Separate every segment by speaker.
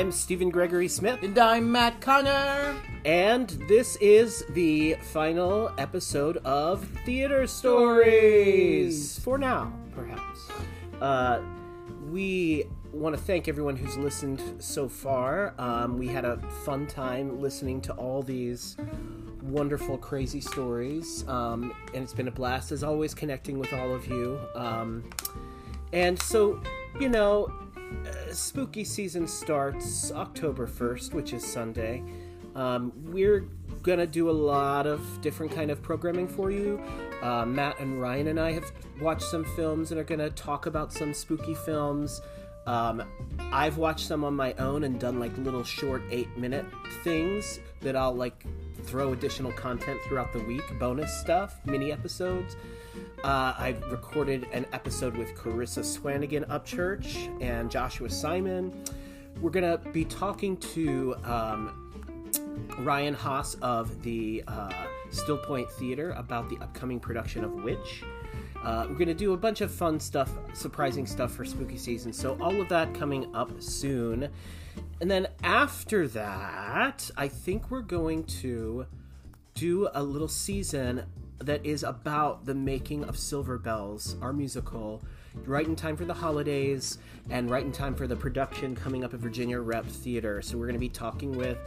Speaker 1: I'm Stephen Gregory Smith,
Speaker 2: And I'm Matt Conner.
Speaker 1: and this is the final episode of Theater Stories. For now, perhaps. Uh, we want to thank everyone who's listened so far. Um, we had a fun time listening to all these wonderful, crazy stories, um, and it's been a blast as always connecting with all of you. Um, and so, you know, uh, spooky season starts October 1st, which is Sunday. Um, we're gonna do a lot of different kind of programming for you. Uh, Matt and Ryan and I have watched some films and are gonna talk about some spooky films. Um, I've watched some on my own and done like little short eight minute things that I'll like throw additional content throughout the week, bonus stuff, mini episodes. Uh, I recorded an episode with Carissa Swanigan Upchurch and Joshua Simon. We're gonna be talking to um, Ryan Haas of the uh, Still Point Theater about the upcoming production of Witch. Uh, we're gonna do a bunch of fun stuff, surprising stuff for spooky season. So all of that coming up soon. And then after that, I think we're going to do a little season that is about the making of Silver Bells, our musical, right in time for the holidays and right in time for the production coming up at Virginia Rep Theater. So we're going to be talking with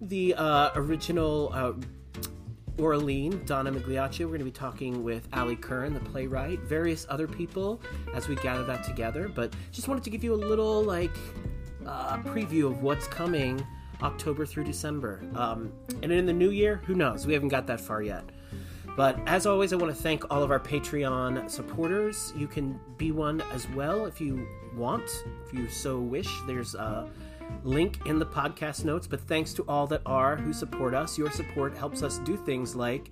Speaker 1: the uh, original uh, Orlean, Donna Migliaccio. We're going to be talking with Ali Currin, the playwright, various other people as we gather that together. But just wanted to give you a little like uh, preview of what's coming October through December. Um, and in the new year, who knows? We haven't got that far yet. But as always, I want to thank all of our Patreon supporters. You can be one as well if you want, if you so wish. There's a link in the podcast notes. But thanks to all that are who support us. Your support helps us do things like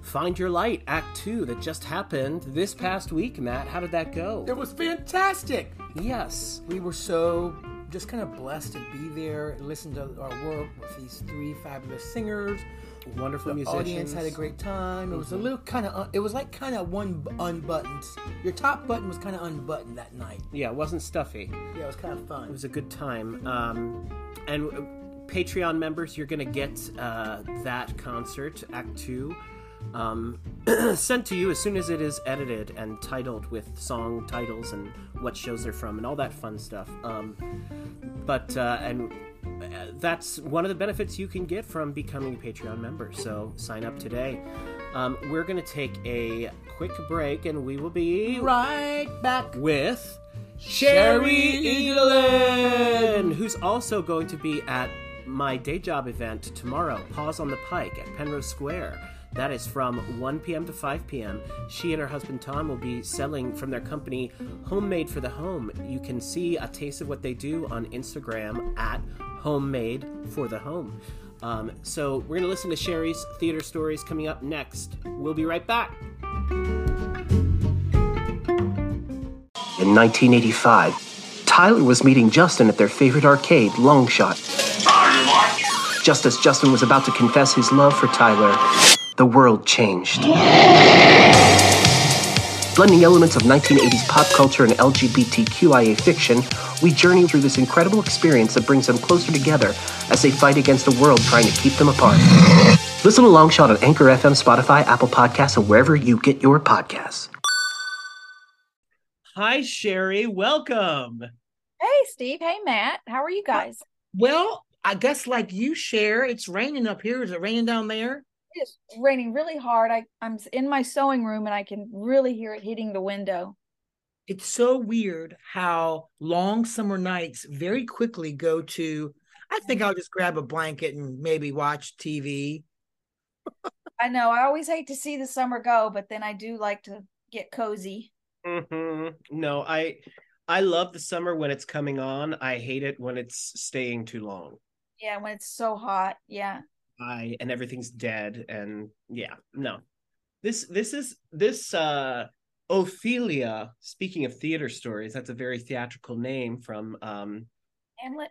Speaker 1: Find Your Light Act 2 that just happened this past week, Matt. How did that go?
Speaker 2: It was fantastic.
Speaker 1: Yes.
Speaker 2: We were so just kind of blessed to be there and listen to our work with these three fabulous singers.
Speaker 1: Wonderful
Speaker 2: The
Speaker 1: musicians.
Speaker 2: audience had a great time. It was a little kind of, it was like kind of one bu- unbuttoned. Your top button was kind of unbuttoned that night.
Speaker 1: Yeah, it wasn't stuffy.
Speaker 2: Yeah, it was kind of fun.
Speaker 1: It was a good time. Um, and uh, Patreon members, you're going to get uh, that concert, Act 2, um, sent to you as soon as it is edited and titled with song titles and what shows they're from and all that fun stuff. Um, but, uh, and uh, that's one of the benefits you can get from becoming a Patreon member. So sign up today. Um, we're going to take a quick break and we will be
Speaker 2: Right back.
Speaker 1: with Sherri Edelen, who's also going to be at my day job event tomorrow, Pause on the Pike at Penrose Square. That is from 1 p.m. to 5 p.m. She and her husband Tom will be selling from their company Homemade for the Home. You can see a taste of what they do on Instagram at Homemade for the Home. Um, so we're going to listen to Sherri's theater stories coming up next. We'll be right back. In 1985, Tyler was meeting Justin at their favorite arcade, Longshot. Just as Justin was about to confess his love for Tyler, the world changed. Blending elements of 1980s pop culture and LGBTQIA fiction, we journey through this incredible experience that brings them closer together as they fight against a world trying to keep them apart. Listen to Longshot on Anchor FM, Spotify, Apple Podcasts, and wherever you get your podcasts. Hi, Sherri. Welcome.
Speaker 3: Hey, Steve. Hey, Matt. How are you guys?
Speaker 2: Well, I guess like you share, it's raining up here. Is it raining down there?
Speaker 3: It's raining really hard. I, I'm in my sewing room and I can really hear it hitting the window.
Speaker 2: It's so weird how long summer nights very quickly go to. I think I'll just grab a blanket and maybe watch TV.
Speaker 3: I know. I always hate to see the summer go, but then I do like to get cozy.
Speaker 1: hmm No, I I love the summer when it's coming on. I hate it when it's staying too long.
Speaker 3: Yeah, when it's so hot. Yeah.
Speaker 1: I and everything's dead and yeah, no. This this is this uh Ophelia, speaking of theater stories, that's a very theatrical name from um
Speaker 3: Hamlet.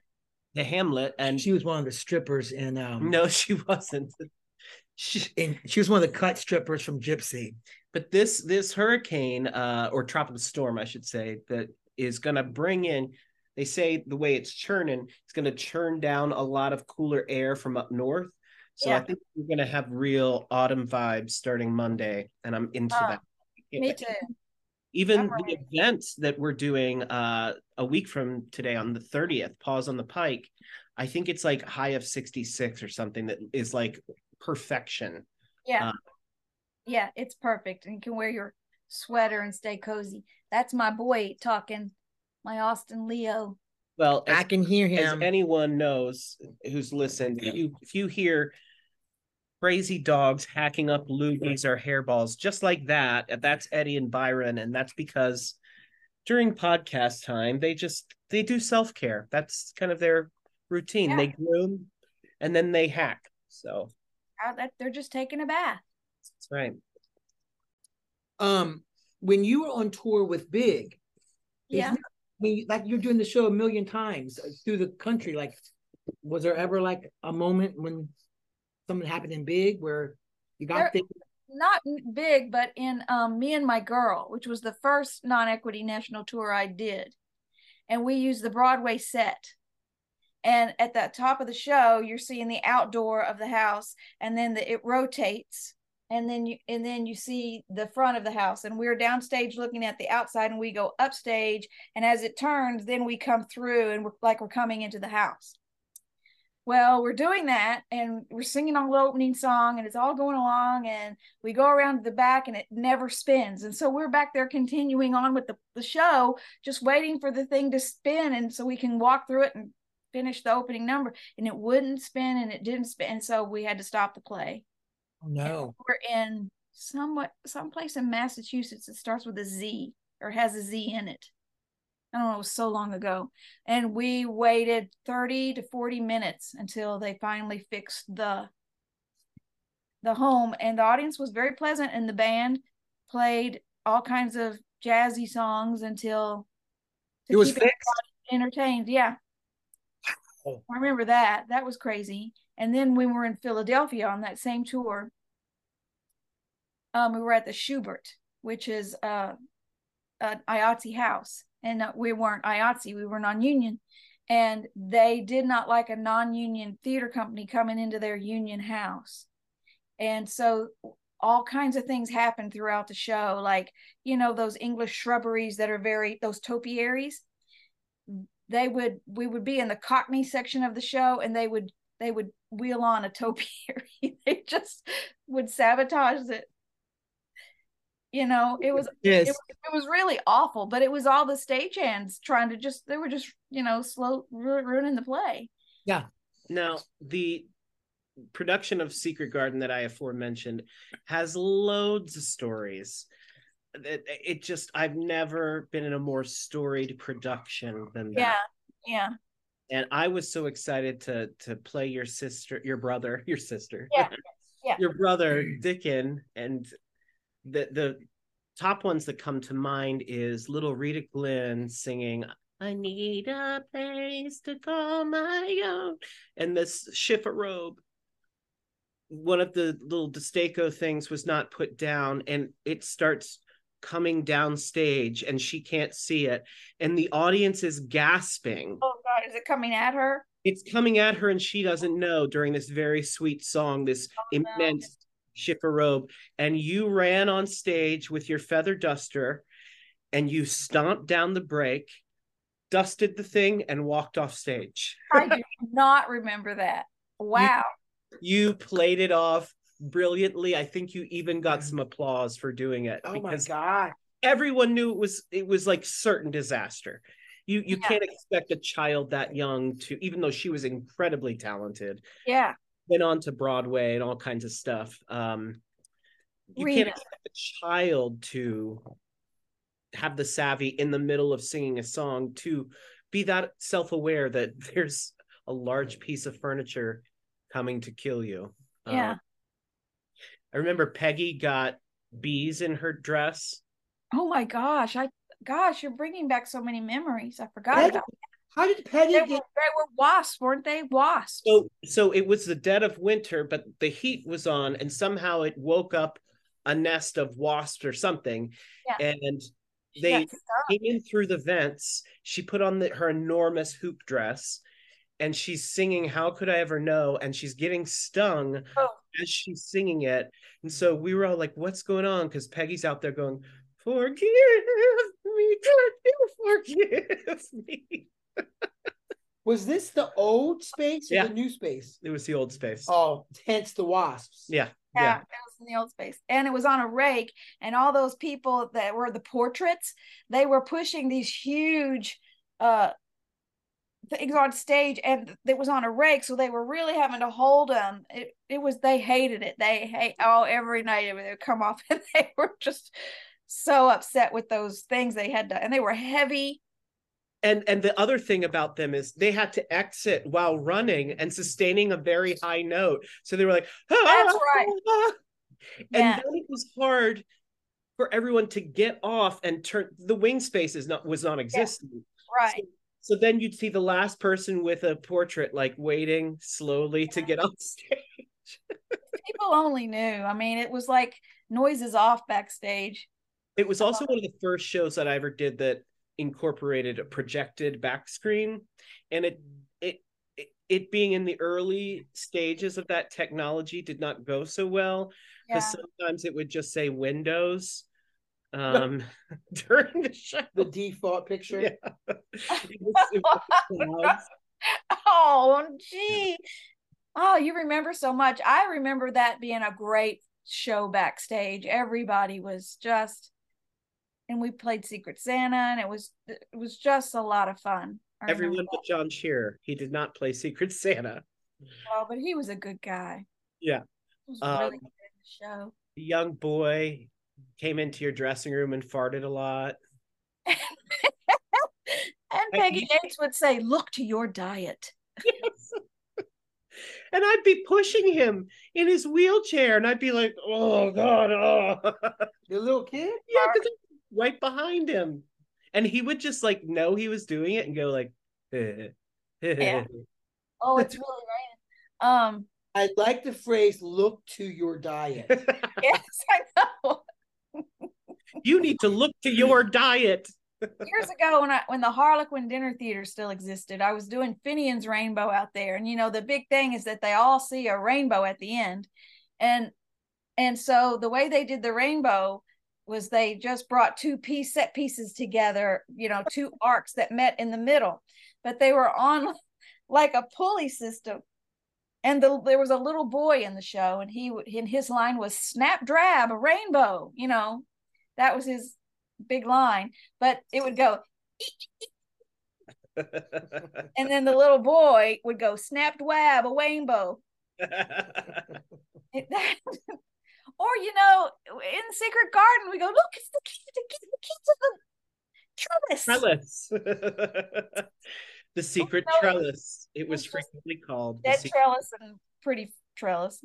Speaker 1: the Hamlet and
Speaker 2: She was one of the strippers in um
Speaker 1: no, she wasn't. She,
Speaker 2: in, she was one of the cut strippers from Gypsy.
Speaker 1: but this this hurricane uh or tropical storm i should say that is going to bring in they say the way it's churning, it's going to churn down a lot of cooler air from up north. So I think we're going to have real autumn vibes starting Monday, and I'm into
Speaker 3: Oh,
Speaker 1: that.
Speaker 3: Me too.
Speaker 1: Even
Speaker 3: I'm
Speaker 1: the
Speaker 3: ready.
Speaker 1: events that we're doing uh, a week from today on the 30th, Pause on the Pike, I think it's like high of 66 or something that is like perfection.
Speaker 3: Yeah.
Speaker 1: Uh,
Speaker 3: yeah, it's perfect. And you can wear your sweater and stay cozy. That's my boy talking, my Austin Leo.
Speaker 1: Well, as,
Speaker 2: I can hear him.
Speaker 1: as anyone knows who's listened, if you if you hear crazy dogs hacking up loogies or hairballs just like that, that's Eddie and Byron, and that's because during podcast time they just they do self care. That's kind of their routine.
Speaker 3: Yeah.
Speaker 1: They groom and then they hack. So
Speaker 3: they're just taking a bath.
Speaker 1: that's right.
Speaker 2: um, when you were on tour with Big,
Speaker 3: Yeah.
Speaker 2: isn't it- I mean, like you're doing the show a million times uh, through the country. Like, was there ever like a moment when something happened in Big where you got
Speaker 3: there? Not big, but in um, Me and My Girl, which was the first non equity national tour I did. And we used the Broadway set. And at the top of the show, you're seeing the outdoor of the house, and then the, it rotates. And then you and then you see the front of the house, and we're downstage looking at the outside, and we go upstage, and as it turns, then we come through, and we're like we're coming into the house. Well, we're doing that and we're singing on the opening song and it's all going along and we go around to the back and it never spins. And so we're back there continuing on with the, the show, just waiting for the thing to spin. And so we can walk through it and finish the opening number. And it wouldn't spin and it didn't spin. And so we had to stop the play.
Speaker 2: Oh, no.
Speaker 3: We're in somewhat someplace in Massachusetts it starts with a Z or has a Z in it. I don't know, it was so long ago. And we waited 30 to 40 minutes until they finally fixed the the home and the audience was very pleasant and the band played all kinds of jazzy songs until
Speaker 2: It was
Speaker 3: entertained. Yeah.
Speaker 2: Oh.
Speaker 3: I remember that. That was crazy. And then when we were in Philadelphia on that same tour, um, we were at the Shubert, which is uh, an IATSE house. And we weren't IATSE, we were non union. And they did not like a non union theater company coming into their union house. And so all kinds of things happened throughout the show, like, you know, those English shrubberies that are very, those topiaries they would we would be in the cockney section of the show and they would they would wheel on a topiary they just would sabotage it you know it was
Speaker 2: Yes.
Speaker 3: it, it was really awful but it was all the stagehands trying to just they were just you know slow ru- ruining the play Yeah.
Speaker 1: Now, the production of Secret Garden that I aforementioned has loads of stories. It, it just, I've never been in a more storied production than that.
Speaker 3: yeah yeah
Speaker 1: And I was so excited to to play your sister, your brother, your sister,
Speaker 3: Yeah, yeah.
Speaker 1: your brother Dickon, and the the top ones that come to mind is little Rita Glenn singing I need a place to call my own. And this chifforobe. One of the little Destaco things was not put down, and it starts coming down stage, and she can't see it. And the audience is gasping.
Speaker 3: oh god is it coming at her
Speaker 1: It's coming at her, and she doesn't know during this very sweet song, this
Speaker 3: Oh,
Speaker 1: immense chifforobe. And you ran on stage with your feather duster, and you stomped down the break dusted the thing and walked off stage.
Speaker 3: i do not remember that wow
Speaker 1: You played it off brilliantly. I think you even got some mm. applause for doing it
Speaker 2: Oh my god.
Speaker 1: everyone knew it was it was like certain disaster. You you
Speaker 3: Yeah.
Speaker 1: can't expect a child that young to even though she was incredibly talented,
Speaker 3: yeah
Speaker 1: went on to Broadway and all kinds of stuff. Um you can't
Speaker 3: Rita.
Speaker 1: expect a child to have the savvy in the middle of singing a song to be that self-aware that there's a large piece of furniture coming to kill you.
Speaker 3: Yeah.
Speaker 1: Um, I remember Peggy got bees in her dress.
Speaker 3: oh my gosh i gosh you're bringing back so many memories i forgot
Speaker 2: Peggy,
Speaker 3: about
Speaker 2: how did Peggy
Speaker 3: they were,
Speaker 2: get?
Speaker 3: they were wasps weren't they wasps
Speaker 1: So so it was the dead of winter, but the heat was on, and somehow it woke up a nest of wasps or something.
Speaker 3: Yeah.
Speaker 1: And they
Speaker 3: got
Speaker 1: came in through the vents. She put on the, her enormous hoop dress and she's singing How Could I Ever Know? And she's getting stung
Speaker 3: Oh.
Speaker 1: as she's singing it. And so we were all like, What's going on? Because Peggy's out there going, Forgive me, could you forgive me?
Speaker 2: Was this the old space or
Speaker 1: Yeah.
Speaker 2: the new space?
Speaker 1: It was the old space.
Speaker 2: Oh, hence the wasps.
Speaker 1: Yeah.
Speaker 3: Yeah,
Speaker 1: Yeah.
Speaker 3: it was in the old space. And it was on a rake. And all those people that were the portraits, they were pushing these huge uh things on stage and it was on a rake. So they were really having to hold them. It it was they hated it. They hate oh every night they would come off and they were just so upset with those things they had to and they were heavy.
Speaker 1: And and the other thing about them is they had to exit while running and sustaining a very high note so they were like ah, ah,
Speaker 3: That's right.
Speaker 1: Ah, and
Speaker 3: Yeah.
Speaker 1: then it was hard for everyone to get off and turn the wing space is not was non-existent
Speaker 3: Right.
Speaker 1: so then you'd see the last person with a portrait like waiting slowly to get on stage
Speaker 3: People only knew. I mean, it was like noises off backstage.
Speaker 1: it was also one of the first shows that i ever did that incorporated a projected back screen and it it it, being in the early stages of that technology did not go so well
Speaker 3: Yeah.
Speaker 1: because sometimes it would just say windows um during the show
Speaker 2: The default picture.
Speaker 1: Yeah. It was- it was.
Speaker 3: Oh, gee. Oh, you remember so much. I remember that being a great show backstage. Everybody was just, and we played Secret Santa, and it was it was just a lot of fun. I
Speaker 1: everyone but john shearer he did not play secret santa
Speaker 3: Oh, but he was a good guy.
Speaker 1: Yeah.
Speaker 3: He was
Speaker 1: Um,
Speaker 3: really good in the show.
Speaker 1: the young boy came into your dressing room and farted a lot
Speaker 3: And
Speaker 1: I-
Speaker 3: Peggy Yates would say, "Look to your diet."
Speaker 1: Yes. and I'd be pushing him in his wheelchair, and I'd be like, "Oh God, oh."
Speaker 2: The little kid?
Speaker 1: yeah, because right behind him, and he would just like know he was doing it and go like,
Speaker 3: Yeah. Oh, it's really raining. Um,
Speaker 2: I like the phrase look to your diet.
Speaker 3: yes, I know.
Speaker 1: "You need to look to your diet."
Speaker 3: years ago when I when the Harlequin Dinner Theater still existed, I was doing Finian's Rainbow out there, and you know the big thing is that they all see a rainbow at the end, and and so the way they did the rainbow was they just brought two piece set pieces together, you know, two arcs that met in the middle, but they were on like a pulley system. And the, there was a little boy in the show, and he and his line was "snap drab a rainbow." You know, that was his big line but it would go and then the little boy would go snap dwab a rainbow It- or you know in secret garden we go look it's the key the key, the key to the trellis
Speaker 1: trellis. the secret
Speaker 3: trellis.
Speaker 1: trellis. It was
Speaker 3: It's
Speaker 1: frequently called. the
Speaker 3: dead
Speaker 1: secret-
Speaker 3: trellis and pretty trellis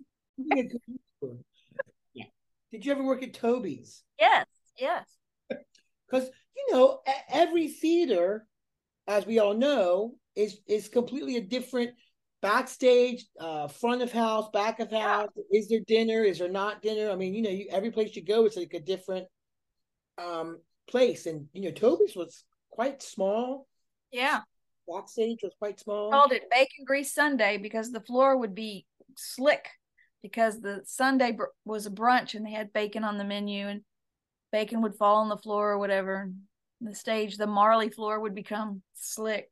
Speaker 2: Yeah. Did you ever work at Toby's?
Speaker 3: yes yes
Speaker 2: Because you know every theater, as we all know, is is completely a different backstage, uh, front of house, back of house. Is there dinner? Is there not dinner? I mean, you know, you, every place you go, it's like a different um place. And you know, Toby's was quite small.
Speaker 3: yeah
Speaker 2: Backstage was quite small.
Speaker 3: called it bacon grease sunday because the floor would be slick because the sunday br- was a brunch and they had bacon on the menu and bacon would fall on the floor or whatever and the stage the marley floor would become slick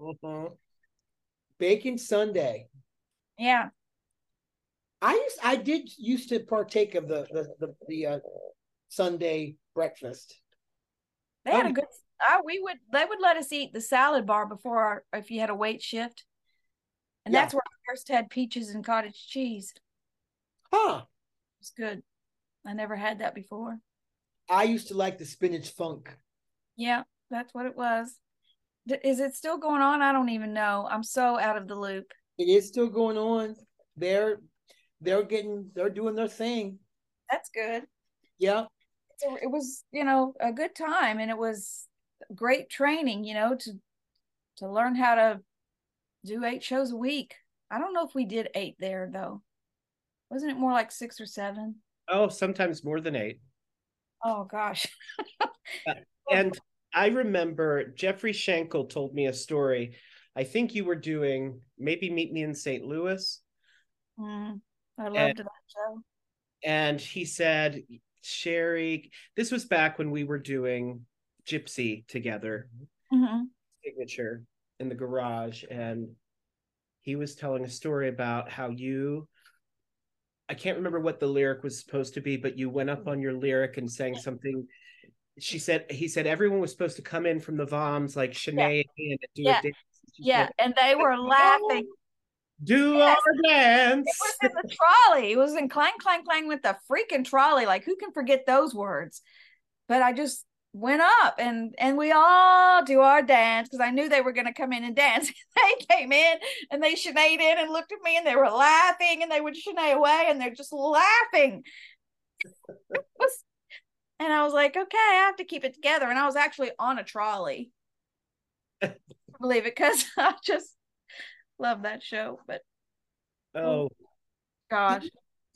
Speaker 1: Mm-hmm.
Speaker 2: Bacon Sunday.
Speaker 3: yeah
Speaker 2: I used I did used to partake of the the the, the uh, Sunday breakfast.
Speaker 3: they had
Speaker 2: Oh.
Speaker 3: a good uh, we would they would let us eat the salad bar before our if you had a wait shift and
Speaker 2: Yeah.
Speaker 3: that's where I first had peaches and cottage cheese
Speaker 2: Huh.
Speaker 3: was good i never had that before
Speaker 2: I used to like the spinach funk.
Speaker 3: yeah that's what it was D- is it still going on i don't even know i'm so out of the loop
Speaker 2: It is still going on. They're they're getting they're doing their thing.
Speaker 3: that's good
Speaker 2: Yeah.
Speaker 3: it was you know a good time and it was great training you know to to learn how to do eight shows a week i don't know if we did eight there though wasn't it more like six or seven?
Speaker 1: Oh, sometimes more than eight.
Speaker 3: Oh gosh
Speaker 1: and I remember Jeffrey Schenkel told me a story. I think you were doing maybe Meet Me in St. Louis.
Speaker 3: Mm, I loved
Speaker 1: And-
Speaker 3: that show.
Speaker 1: And he said, Sherri, this was back when we were doing Gypsy together,
Speaker 3: Mhm.
Speaker 1: signature in the garage. And he was telling a story about how you, I can't remember what the lyric was supposed to be, but you went up on your lyric and sang something. She said, he said everyone was supposed to come in from the VOMs like Shanae and do
Speaker 3: Yeah.
Speaker 1: a dance. She
Speaker 3: Yeah,
Speaker 1: said,
Speaker 3: and they were laughing.
Speaker 1: do
Speaker 3: Yes.
Speaker 1: our dance.
Speaker 3: It was in the trolley. It was in clang, clang, clang with the freaking trolley. Like, who can forget those words? But I just went up and and we all do our dance because I knew they were going to come in and dance. they came in and they Sinead in and looked at me and they were laughing and they would Sinead away and they're just laughing. Was- and I was like, okay, I have to keep it together. And I was actually on a trolley. Believe it, because I just love that show. But Oh,
Speaker 1: oh
Speaker 3: gosh.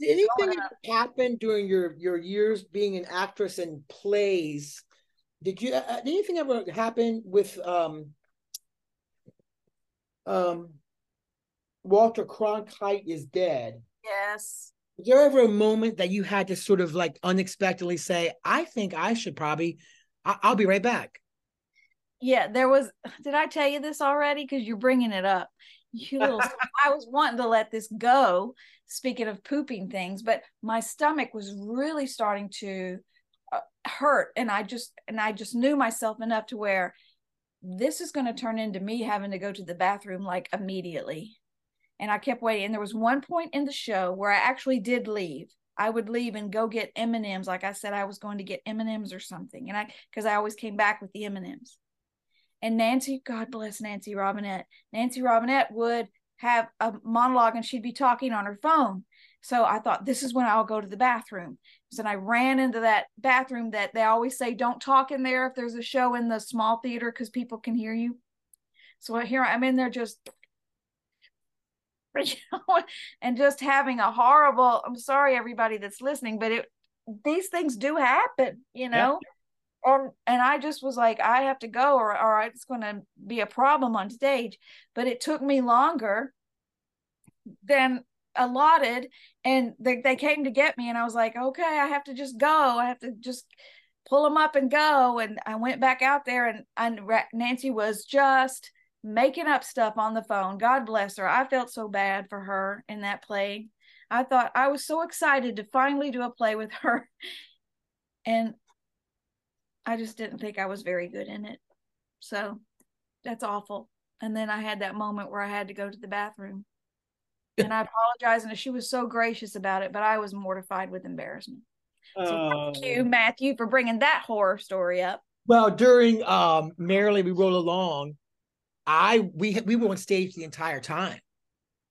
Speaker 2: Did anything
Speaker 3: Growing up.
Speaker 2: happen during your your years being an actress in plays? Did you uh, did anything ever happen with um um Walter Cronkite is dead?
Speaker 3: Yes.
Speaker 2: Was there ever a moment that you had to sort of like unexpectedly say, "I think I should probably, I- I'll be right back"?
Speaker 3: Yeah, there was. Did I tell you this already? Because you're bringing it up. You little. I was wanting to let this go. Speaking of pooping things, but my stomach was really starting to uh, hurt, and I just and I just knew myself enough to where this is going to turn into me having to go to the bathroom like immediately. And I kept waiting. And there was one point in the show where I actually did leave. I would leave and go get M and M's, like I said I was going to get M and M's or something, and I because I always came back with the M and M's and Nancy, God bless Nancy Robinette. Nancy Robinette would have a monologue and she'd be talking on her phone. So I thought this is when I'll go to the bathroom. So then I ran into that bathroom that they always say don't talk in there if there's a show in the small theater because people can hear you. So here I'm in there just you know, and just having a horrible I'm sorry everybody that's listening, but it these things do happen, you know and and I just was like, I have to go, or or it's going to be a problem on stage. But it took me longer than allotted, and they they came to get me, and I was like, okay, I have to just go. I have to just pull them up and go. And I went back out there, and and Nancy was just making up stuff on the phone. God bless her. I felt so bad for her in that play. I thought I was so excited to finally do a play with her, and I just didn't think I was very good in it. So that's awful. And then I had that moment where I had to go to the bathroom. And I apologize. And she was so gracious about it, but I was mortified with embarrassment. So thank you,
Speaker 1: Oh.
Speaker 3: Matthew, for bringing that horror story up.
Speaker 2: Well, during um Merrily We Roll Along, I we we were on stage the entire time,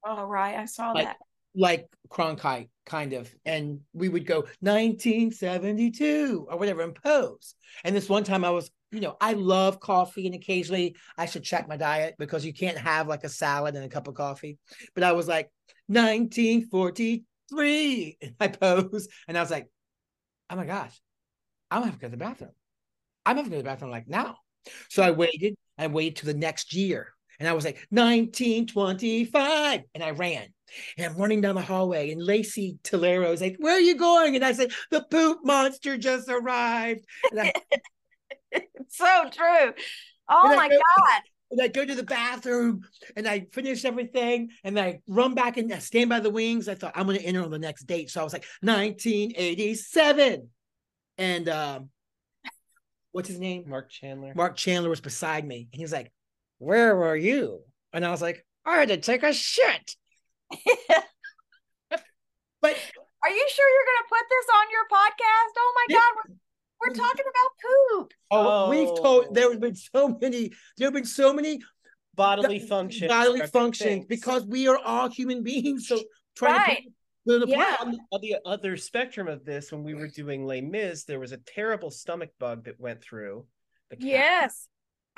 Speaker 3: All right. I saw
Speaker 2: Like-
Speaker 3: that.
Speaker 2: like Cronkite, kind of, and we would go 1972 or whatever and pose. And this one time I was, you know, I love coffee, and occasionally I should check my diet because you can't have like a salad and a cup of coffee. But I was like 1943, and I pose, and I was like, oh my gosh, I'm gonna have to go to the bathroom. I'm gonna go to the bathroom like now. So I waited. I waited to the next year, and I was like 1925, and I ran. And I'm running down the hallway, and Lacey Tolero is like, "Where are you going?" And I said, "The poop monster just arrived." And I,
Speaker 3: It's so true. Oh
Speaker 2: And
Speaker 3: my
Speaker 2: go-
Speaker 3: God.
Speaker 2: and I go to the bathroom, and I finish everything, and I run back and I stand by the wings. I thought I'm going to enter on the next date, so I was like 1987, and um, what's his name?
Speaker 1: Mark Chandler.
Speaker 2: Mark Chandler was beside me, and he was like, "Where were you?" And I was like, "I had to take a shit." But
Speaker 3: Are you sure you're going to put this on your podcast? Oh my
Speaker 2: Yeah.
Speaker 3: God. We're, we're talking about poop.
Speaker 2: oh, we've
Speaker 1: Oh.
Speaker 2: told there have been so many. There have been so many
Speaker 1: Bodily
Speaker 2: Bo-
Speaker 1: function.
Speaker 2: bodily functions
Speaker 1: things.
Speaker 2: because we are all human beings. So trying
Speaker 3: Right.
Speaker 2: to put the
Speaker 3: Yeah.
Speaker 1: on the, on the other spectrum of this, when we were doing Les Mis, there was a terrible stomach bug that went through the cat.
Speaker 3: Yes.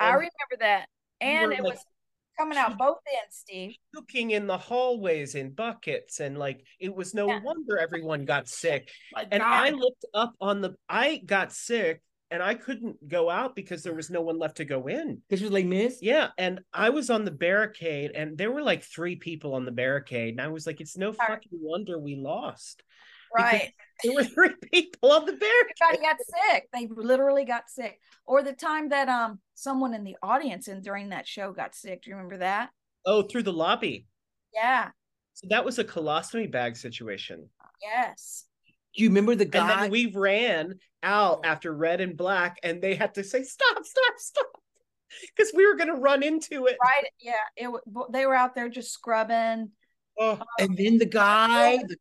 Speaker 3: I remember that. And
Speaker 1: were,
Speaker 3: it
Speaker 1: like,
Speaker 3: was coming out both ends, Steve.
Speaker 1: Puking in the hallways in buckets, and like it was no
Speaker 3: Yeah.
Speaker 1: wonder everyone got sick. And
Speaker 2: God.
Speaker 1: I looked up on the. I got sick and I couldn't go out because there was no one left to go in.
Speaker 2: This was Les Mis.
Speaker 1: Yeah, and I was on the barricade, and there were like three people on the barricade, and I was like, "It's no fucking wonder we lost." Because
Speaker 3: Right.
Speaker 1: There were three people on the barricade.
Speaker 3: Everybody got sick. They literally got sick. Or the time that um someone in the audience and during that show got sick. Do you remember that?
Speaker 1: Oh, through the lobby.
Speaker 3: Yeah.
Speaker 1: So that was a colostomy bag situation.
Speaker 3: Yes.
Speaker 2: Do you remember the
Speaker 1: And
Speaker 2: guy?
Speaker 1: then we ran out after red and black, and they had to say, "Stop! Stop! Stop!" Because we were going to run into it.
Speaker 3: Right. Yeah. It they were out there just scrubbing.
Speaker 1: Oh,
Speaker 2: and then the guy, the,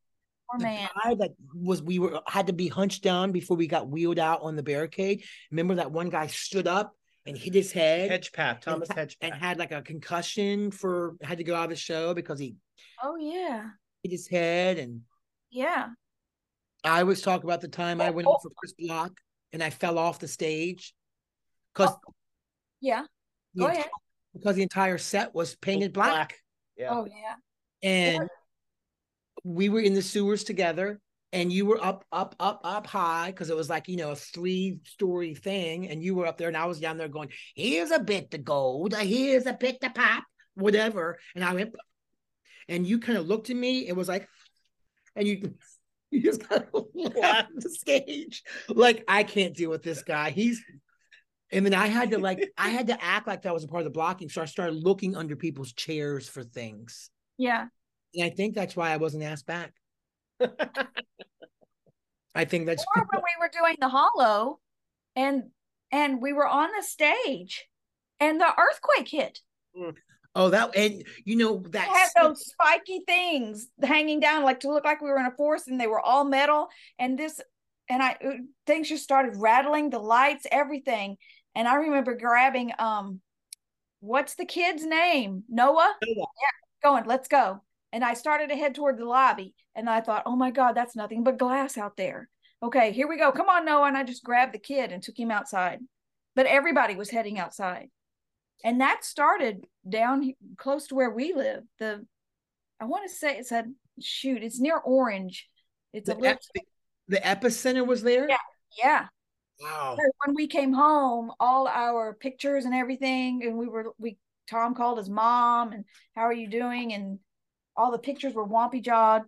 Speaker 3: Poor
Speaker 2: the
Speaker 3: man.
Speaker 2: guy that was we were had to be hunched down before we got wheeled out on the barricade. Remember that one guy stood up and hit his head
Speaker 1: Hedgepath, Thomas
Speaker 2: and,
Speaker 1: Hedgepath.
Speaker 2: and had like a concussion for had to go out of the show because he
Speaker 3: Oh yeah.
Speaker 2: hit his head. And
Speaker 3: Yeah.
Speaker 2: I always talk about the time I went up for Chris Block and I fell off the stage because
Speaker 3: oh,
Speaker 2: Yeah.
Speaker 3: Go oh,
Speaker 2: enti-
Speaker 3: ahead.
Speaker 2: because the entire set was painted black.
Speaker 1: Yeah.
Speaker 3: Oh yeah.
Speaker 2: and we were in the sewers together and you were up up up up high because it was like you know a three story thing and you were up there and i was down there going here's a bit to gold here's a bit to pop whatever and i went and you kind of looked at me it was like and you you just kind of left the stage like i can't deal with this guy he's and then I had to like I had to act like that was a part of the blocking. So I started looking under people's chairs for things.
Speaker 3: Yeah.
Speaker 2: And I think that's why I wasn't asked back. I think that's
Speaker 3: Or when we were doing the hollow and and we were on the stage and the earthquake hit.
Speaker 2: oh that and you know that
Speaker 3: had those spiky things hanging down like to look like we were in a forest and they were all metal and this and I uh, things just started rattling the lights everything and I remember grabbing um what's the kid's name Noah
Speaker 1: Noah.
Speaker 3: yeah going let's go and I started to head toward the lobby and I thought oh my god that's nothing but glass out there. Okay here we go. Come on Noah. And I just grabbed the kid and took him outside. But everybody was heading outside. And that started down close to where we live. The i want to say it said shoot it's near orange. It's a
Speaker 2: the,
Speaker 3: little
Speaker 2: ep- the, the epicenter was there.
Speaker 3: Yeah. yeah.
Speaker 2: Wow.
Speaker 3: So when we came home all our pictures and everything and we were we tom called his mom and how are you doing? And all the pictures were wompy jawed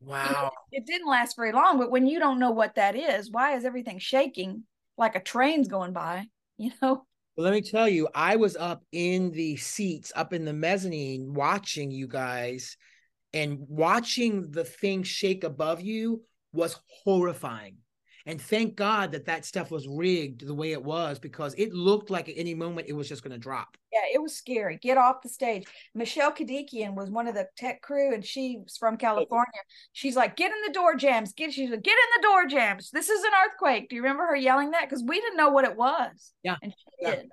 Speaker 2: Wow.
Speaker 3: it didn't last very long but when you don't know what that is why is everything shaking like a train's going by you know
Speaker 2: Well, let me tell you, I was up in the seats, up in the mezzanine, watching you guys, and watching the thing shake above you was horrifying. And thank God that that stuff was rigged the way it was because it looked like at any moment it was just going to drop.
Speaker 3: Yeah, it was scary. Get off the stage. Michelle Kadikian was one of the tech crew, and she's from California. She's like, "Get in the door jambs." Get she's like, "Get in the door jambs." This is an earthquake. Do you remember her yelling that? Because we didn't know what it was.
Speaker 2: Yeah,
Speaker 3: and she
Speaker 2: yeah.
Speaker 3: did.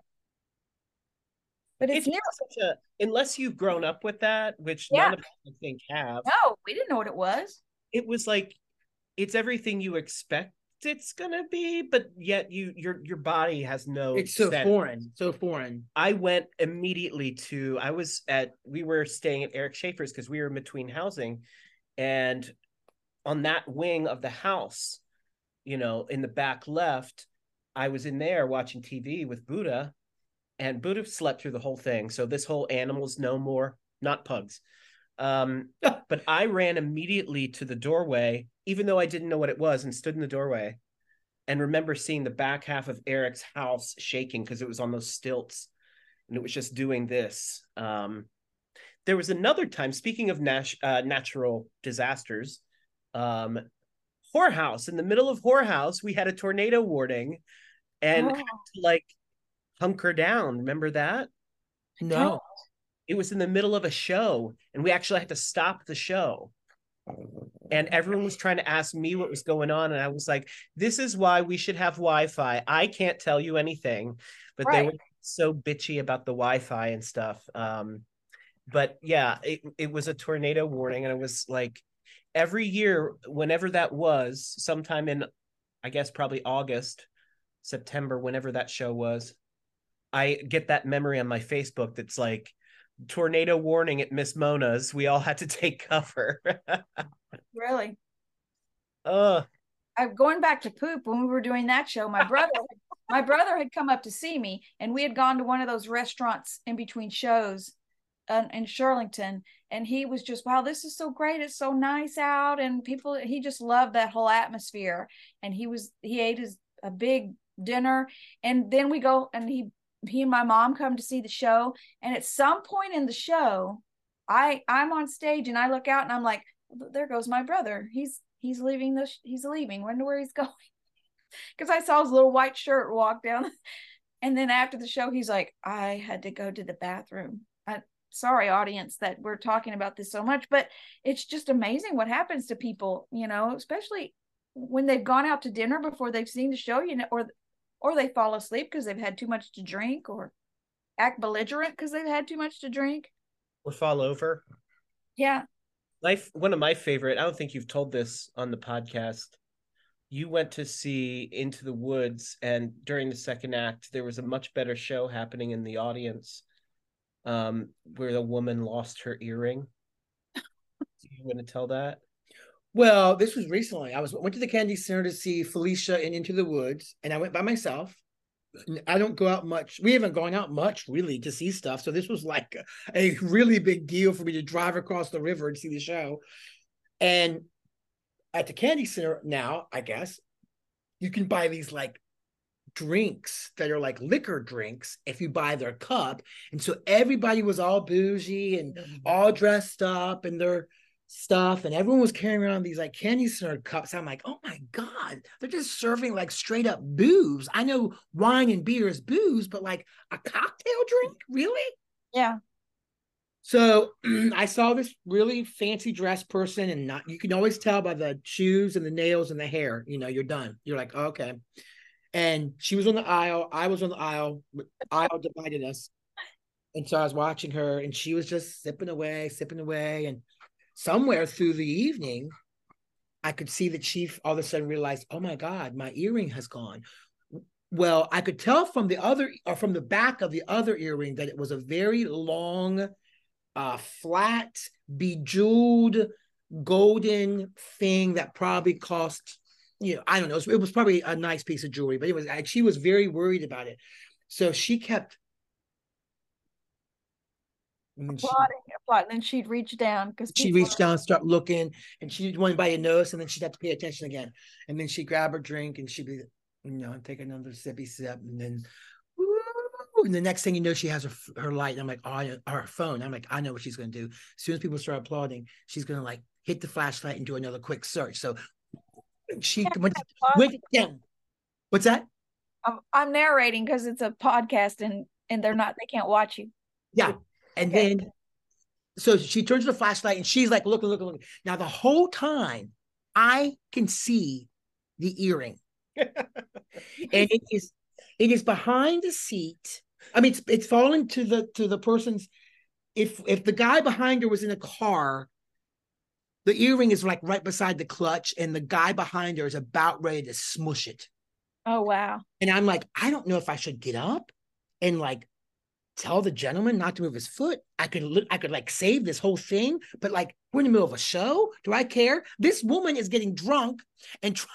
Speaker 3: But it's,
Speaker 1: it's
Speaker 3: near.
Speaker 1: such a unless you've grown up with that, which
Speaker 3: Yeah.
Speaker 1: none of us I think have.
Speaker 3: No, we didn't know what it was.
Speaker 1: It was like it's everything you expect it's gonna be, but yet you your your body has no.
Speaker 2: It's so
Speaker 1: sense.
Speaker 2: foreign, so foreign.
Speaker 1: I went immediately to I was at we were staying at Eric Schaeffer's because we were in between housing and on that wing of the house, you know, in the back left, I was in there watching TV with Buddha and Buddha slept through the whole thing. So this whole animals no more, not pugs. Um, but I ran immediately to the doorway, even though I didn't know what it was, and stood in the doorway and remember seeing the back half of Eric's house shaking because it was on those stilts and it was just doing this. Um, there was another time, speaking of nat- uh, natural disasters, um, whorehouse in the middle of whorehouse, we had a tornado warning and
Speaker 3: Oh.
Speaker 1: to like hunker down. Remember that?
Speaker 2: No.
Speaker 1: It was in the middle of a show and we actually had to stop the show. And everyone was trying to ask me what was going on. And I was like, this is why we should have Wi Fi. I can't tell you anything, but they were so bitchy about the Wi Fi and stuff. Um, but yeah, it, it was a tornado warning. And it was like every year, whenever that was, sometime in, I guess, probably August, September, whenever that show was, I get that memory on my Facebook that's like, tornado warning at Miss Mona's. We all had to take cover.
Speaker 3: Really?
Speaker 1: uh
Speaker 3: I'm going back to poop when we were doing that show. My brother, my brother had come up to see me, and we had gone to one of those restaurants in between shows, uh, in Shirlington, and he was just, wow, this is so great. It's so nice out, and people. He just loved that whole atmosphere, and he was he ate his a big dinner, and then we go and he he and my mom come to see the show, and at some point in the show, I I'm on stage and I look out and I'm like, there goes my brother. He's he's leaving the he's leaving. Wonder where he's going. Because I saw his little white shirt walk down. And then after the show, he's like, I had to go to the bathroom. I, sorry, audience, that we're talking about this so much, but it's just amazing what happens to people, you know, especially when they've gone out to dinner before they've seen the show, you know, or or they fall asleep because they've had too much to drink, or act belligerent because they've had too much to drink,
Speaker 1: or fall over.
Speaker 3: Yeah,
Speaker 1: my one of my favorite. I don't think you've told this on the podcast. You went to see Into the Woods, and during the second act, there was a much better show happening in the audience, um, where the woman lost her earring. Do you want to tell that?
Speaker 2: Well, this was recently. I was went to the Kennedy Center to see Felicia in Into the Woods, and I went by myself. I don't go out much. We haven't gone out much really to see stuff. So this was like a, a really big deal for me to drive across the river and see the show. And at the Kennedy Center now, I guess, you can buy these like drinks that are like liquor drinks if you buy their cup. And so everybody was all bougie and mm-hmm. all dressed up and they're stuff and everyone was carrying around these like Kennedy Center cups. I'm like, oh my God, they're just serving like straight up booze. I know wine and beer is booze, but like a cocktail drink, really?
Speaker 3: Yeah.
Speaker 2: So I saw this really fancy dress person, and not you can always tell by the shoes and the nails and the hair, you know, you're done. You're like, oh, okay. And she was on the aisle, I was on the aisle, aisle divided us. And so I was watching her, and she was just sipping away, sipping away. And somewhere through the evening, I could see the chief all of a sudden realize, oh my God, my earring has gone. Well, I could tell from the other or from the back of the other earring that it was a very long, uh, flat, bejeweled, golden thing that probably cost, you know, I don't know. It was probably a nice piece of jewelry, but it was she was very worried about it. So she kept
Speaker 3: applauding, applauding. And then she'd reach down because
Speaker 2: she reached down, start looking, and she went by your nose, and then she'd have to pay attention again. And then she'd grab her drink and she'd be, you know, take another sippy sip, and then, and the next thing you know, she has her her light. And I'm like, oh, her phone. I'm like, I know what she's gonna do. As soon as people start applauding, she's gonna like hit the flashlight and do another quick search. So she went, went down. What's that?
Speaker 3: I'm, I'm narrating because it's a podcast and and they're not they can't watch you.
Speaker 2: Yeah, and okay. then, so she turns to the flashlight and she's like, looking, looking, looking. Now, the whole time, I can see the earring. and it is it is behind the seat. I mean, it's it's falling to the to the person's if if the guy behind her was in a car, the earring is like right beside the clutch, and the guy behind her is about ready to smush it.
Speaker 3: Oh wow.
Speaker 2: And I'm like, I don't know if I should get up and like tell the gentleman not to move his foot. I could look, I could like save this whole thing, but like we're in the middle of a show. Do I care? This woman is getting drunk and trying,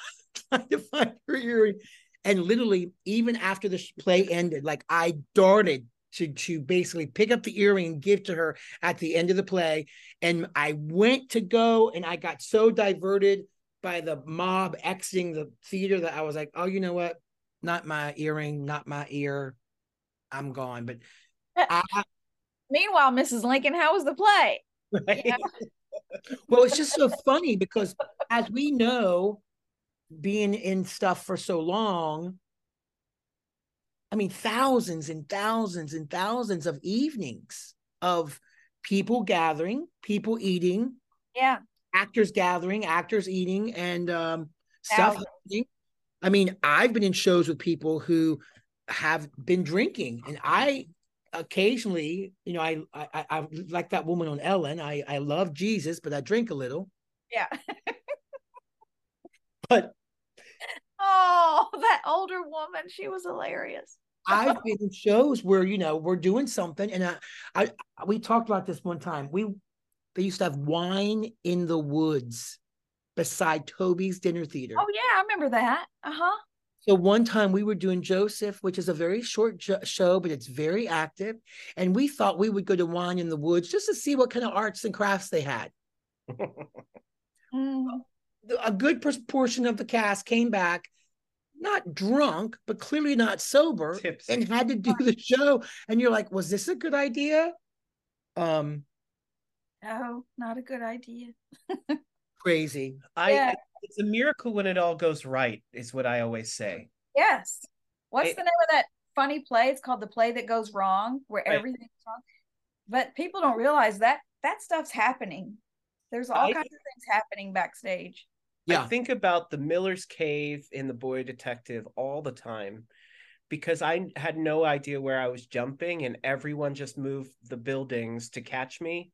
Speaker 2: trying to find her earring. And literally, even after the play ended, like I darted to to basically pick up the earring and give to her at the end of the play. And I went to go and I got so diverted by the mob exiting the theater that I was like, oh, you know what? Not my earring, not my ear. I'm gone. But
Speaker 3: I, Meanwhile, Mrs. Lincoln, how was the play? Right?
Speaker 2: Yeah. well, it's just so funny because as we know, being in stuff for so long, I mean, thousands and thousands and thousands of evenings of people gathering, people eating,
Speaker 3: yeah,
Speaker 2: actors gathering, actors eating, and um, stuff happening. I mean, I've been in shows with people who have been drinking, and I occasionally, you know, I, I I like that woman on Ellen. I I love Jesus, but I drink a little.
Speaker 3: Yeah.
Speaker 2: but
Speaker 3: oh, that older woman, she was hilarious.
Speaker 2: I've been in shows where you know we're doing something, and I, I we talked about this one time. We they used to have wine in the woods beside Toby's Dinner Theater.
Speaker 3: Oh yeah, I remember that. Uh huh.
Speaker 2: So one time we were doing Joseph, which is a very short jo- show, but it's very active. And we thought we would go to Wine in the Woods just to see what kind of arts and crafts they had.
Speaker 3: Mm.
Speaker 2: A good portion of the cast came back, not drunk, but clearly not sober,
Speaker 1: Tipsy.
Speaker 2: and had to do the show. And you're like, was this a good idea? Um,
Speaker 3: no, not a good idea.
Speaker 2: crazy.
Speaker 1: I,
Speaker 3: Yeah.
Speaker 1: It's a miracle when it all goes right, is what I always say.
Speaker 3: Yes. What's
Speaker 1: It-
Speaker 3: the name of that funny play? It's called The Play That Goes Wrong, where
Speaker 1: Right.
Speaker 3: everything's wrong. But people don't realize that that stuff's happening. There's all
Speaker 1: I-
Speaker 3: kinds of things happening backstage.
Speaker 2: Yeah.
Speaker 1: I think about the Miller's Cave in The Boy Detective all the time because I had no idea where I was jumping and everyone just moved the buildings to catch me.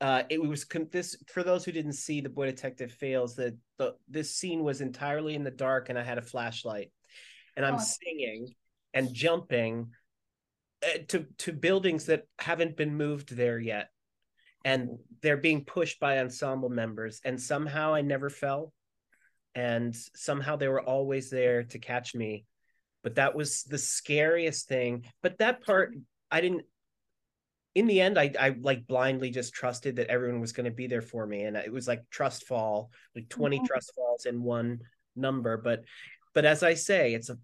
Speaker 1: Uh, it was con- this for those who didn't see the Boy Detective fails that the this scene was entirely in the dark and I had a flashlight. And I'm
Speaker 3: Oh.
Speaker 1: singing and jumping uh, to to buildings that haven't been moved there yet. And they're being pushed by ensemble members. And somehow i never fell. And somehow they were always there to catch me. But that was the scariest thing. But that part i didn't in the end i i like blindly just trusted that everyone was going to be there for me and it was like trust fall like 20
Speaker 3: Mhm.
Speaker 1: trust falls in one number but but as i say it's a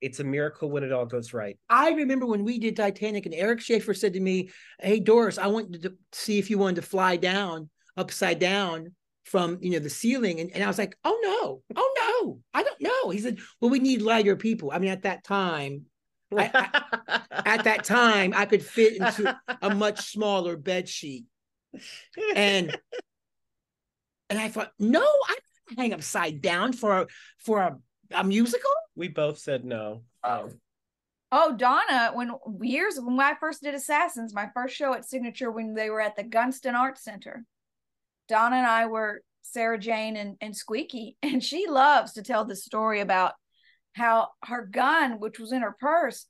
Speaker 1: it's a miracle when it all goes right
Speaker 2: I remember when we did Titanic, and Eric Schaeffer said to me, "Hey Doris, I want to see if you wanted to fly down upside down from you know the ceiling," and, and I was like, "Oh no, oh no, I don't know." He said, "Well, we need lighter people." I mean, at that time, at that time, I could fit into a much smaller bed sheet, and and I thought, "No, I don't hang upside down for a, for a, a musical."
Speaker 1: we both said no
Speaker 3: Oh. Oh, Donna, when years when I first did Assassins, my first show at Signature when they were at the Gunston Arts Center, Donna and I were Sara Jane and, and Squeaky, and she loves to tell the story about how her gun, which was in her purse,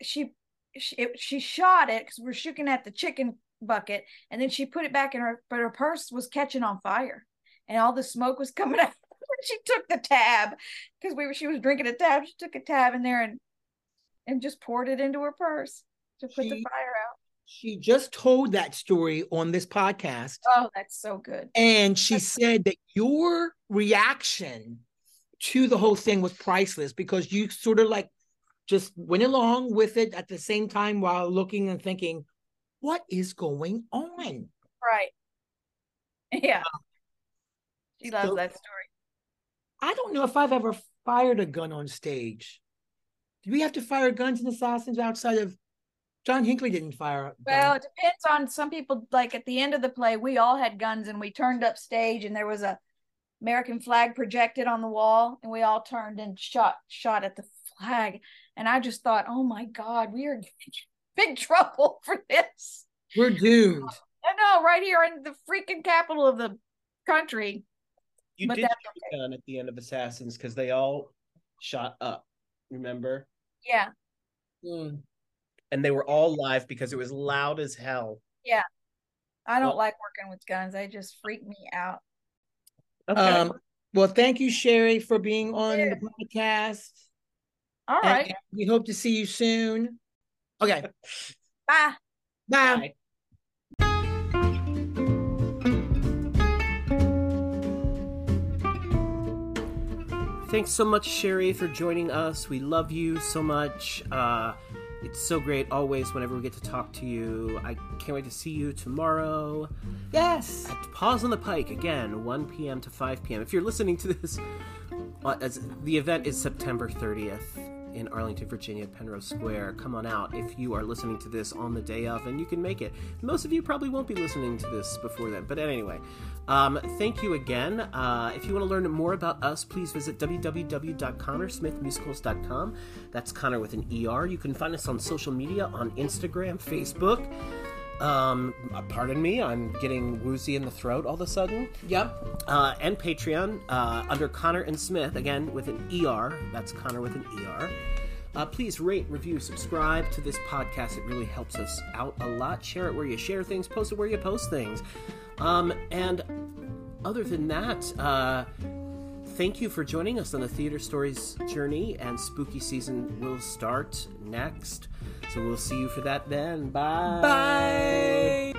Speaker 3: she she, it, she shot it because we're shooting at the chicken bucket, and then she put it back in her, but her purse was catching on fire, and all the smoke was coming out. she took the tab because we were she was drinking a tab. She took a tab in there and and just poured it into her purse to put the fire out.
Speaker 2: She just told that story on this podcast.
Speaker 3: Oh, that's so good.
Speaker 2: And she said that your reaction to the whole thing was priceless because you sort of like just went along with it at the same time while looking and thinking, what is going on?
Speaker 3: Right. Yeah. Um, she loves
Speaker 2: So-
Speaker 3: that story.
Speaker 2: I don't know if I've ever fired a gun on stage. Do we have to fire guns in Assassins outside of John Hinckley didn't fire
Speaker 3: Well, it depends on some people. Like at the end of the play, we all had guns and we turned up stage, and there was a American flag projected on the wall, and we all turned and shot shot at the flag. And I just thought, oh my God, we are in big trouble for this.
Speaker 2: We're doomed.
Speaker 3: I know, right here in the freaking capital of the country.
Speaker 1: You
Speaker 3: But
Speaker 1: did
Speaker 3: that's
Speaker 1: shoot a gun at the end of Assassins because they all shot up. Remember?
Speaker 3: Yeah,
Speaker 2: Mm.
Speaker 1: And they were all live because it was loud as hell. Yeah.
Speaker 3: I don't
Speaker 1: Well-
Speaker 3: like working with guns. They just freak me out.
Speaker 1: Okay.
Speaker 2: Um, well, thank you, Sherri, for being on
Speaker 3: Yeah.
Speaker 2: the podcast.
Speaker 3: All
Speaker 2: And-
Speaker 3: right,
Speaker 2: and we hope to see you soon. Okay.
Speaker 3: bye.
Speaker 2: Bye.
Speaker 1: Bye. Thanks so much, Sherri, for joining us. We love you so much. Uh, it's so great always whenever we get to talk to you. I can't wait to see you tomorrow
Speaker 2: Yes.
Speaker 1: at Pause on the Pike again, 1 p.m. to 5 p.m. If you're listening to this, uh, as the event is September 30th in Arlington, Virginia, Penrose Square. Come on out if you are listening to this on the day of, and you can make it. Most of you probably won't be listening to this before then, but anyway, um, thank you again. Uh, if you want to learn more about us, please visit www.connersmithmusicals.com. That's Conner with an ER. You can find us on social media on Instagram, Facebook. Um, pardon me, I'm getting woozy in the throat all of a sudden
Speaker 2: Yep.
Speaker 1: uh, and Patreon uh, under Conner and Smith, again with an ER. That's Conner with an ER. Uh, please rate, review, subscribe to this podcast. It really helps us out a lot. Share it where you share things, post it where you post things. Um, and other than that, uh, thank you for joining us on the Theater Stories journey, and spooky season will start next. So we'll see you for that then. Bye.
Speaker 2: Bye.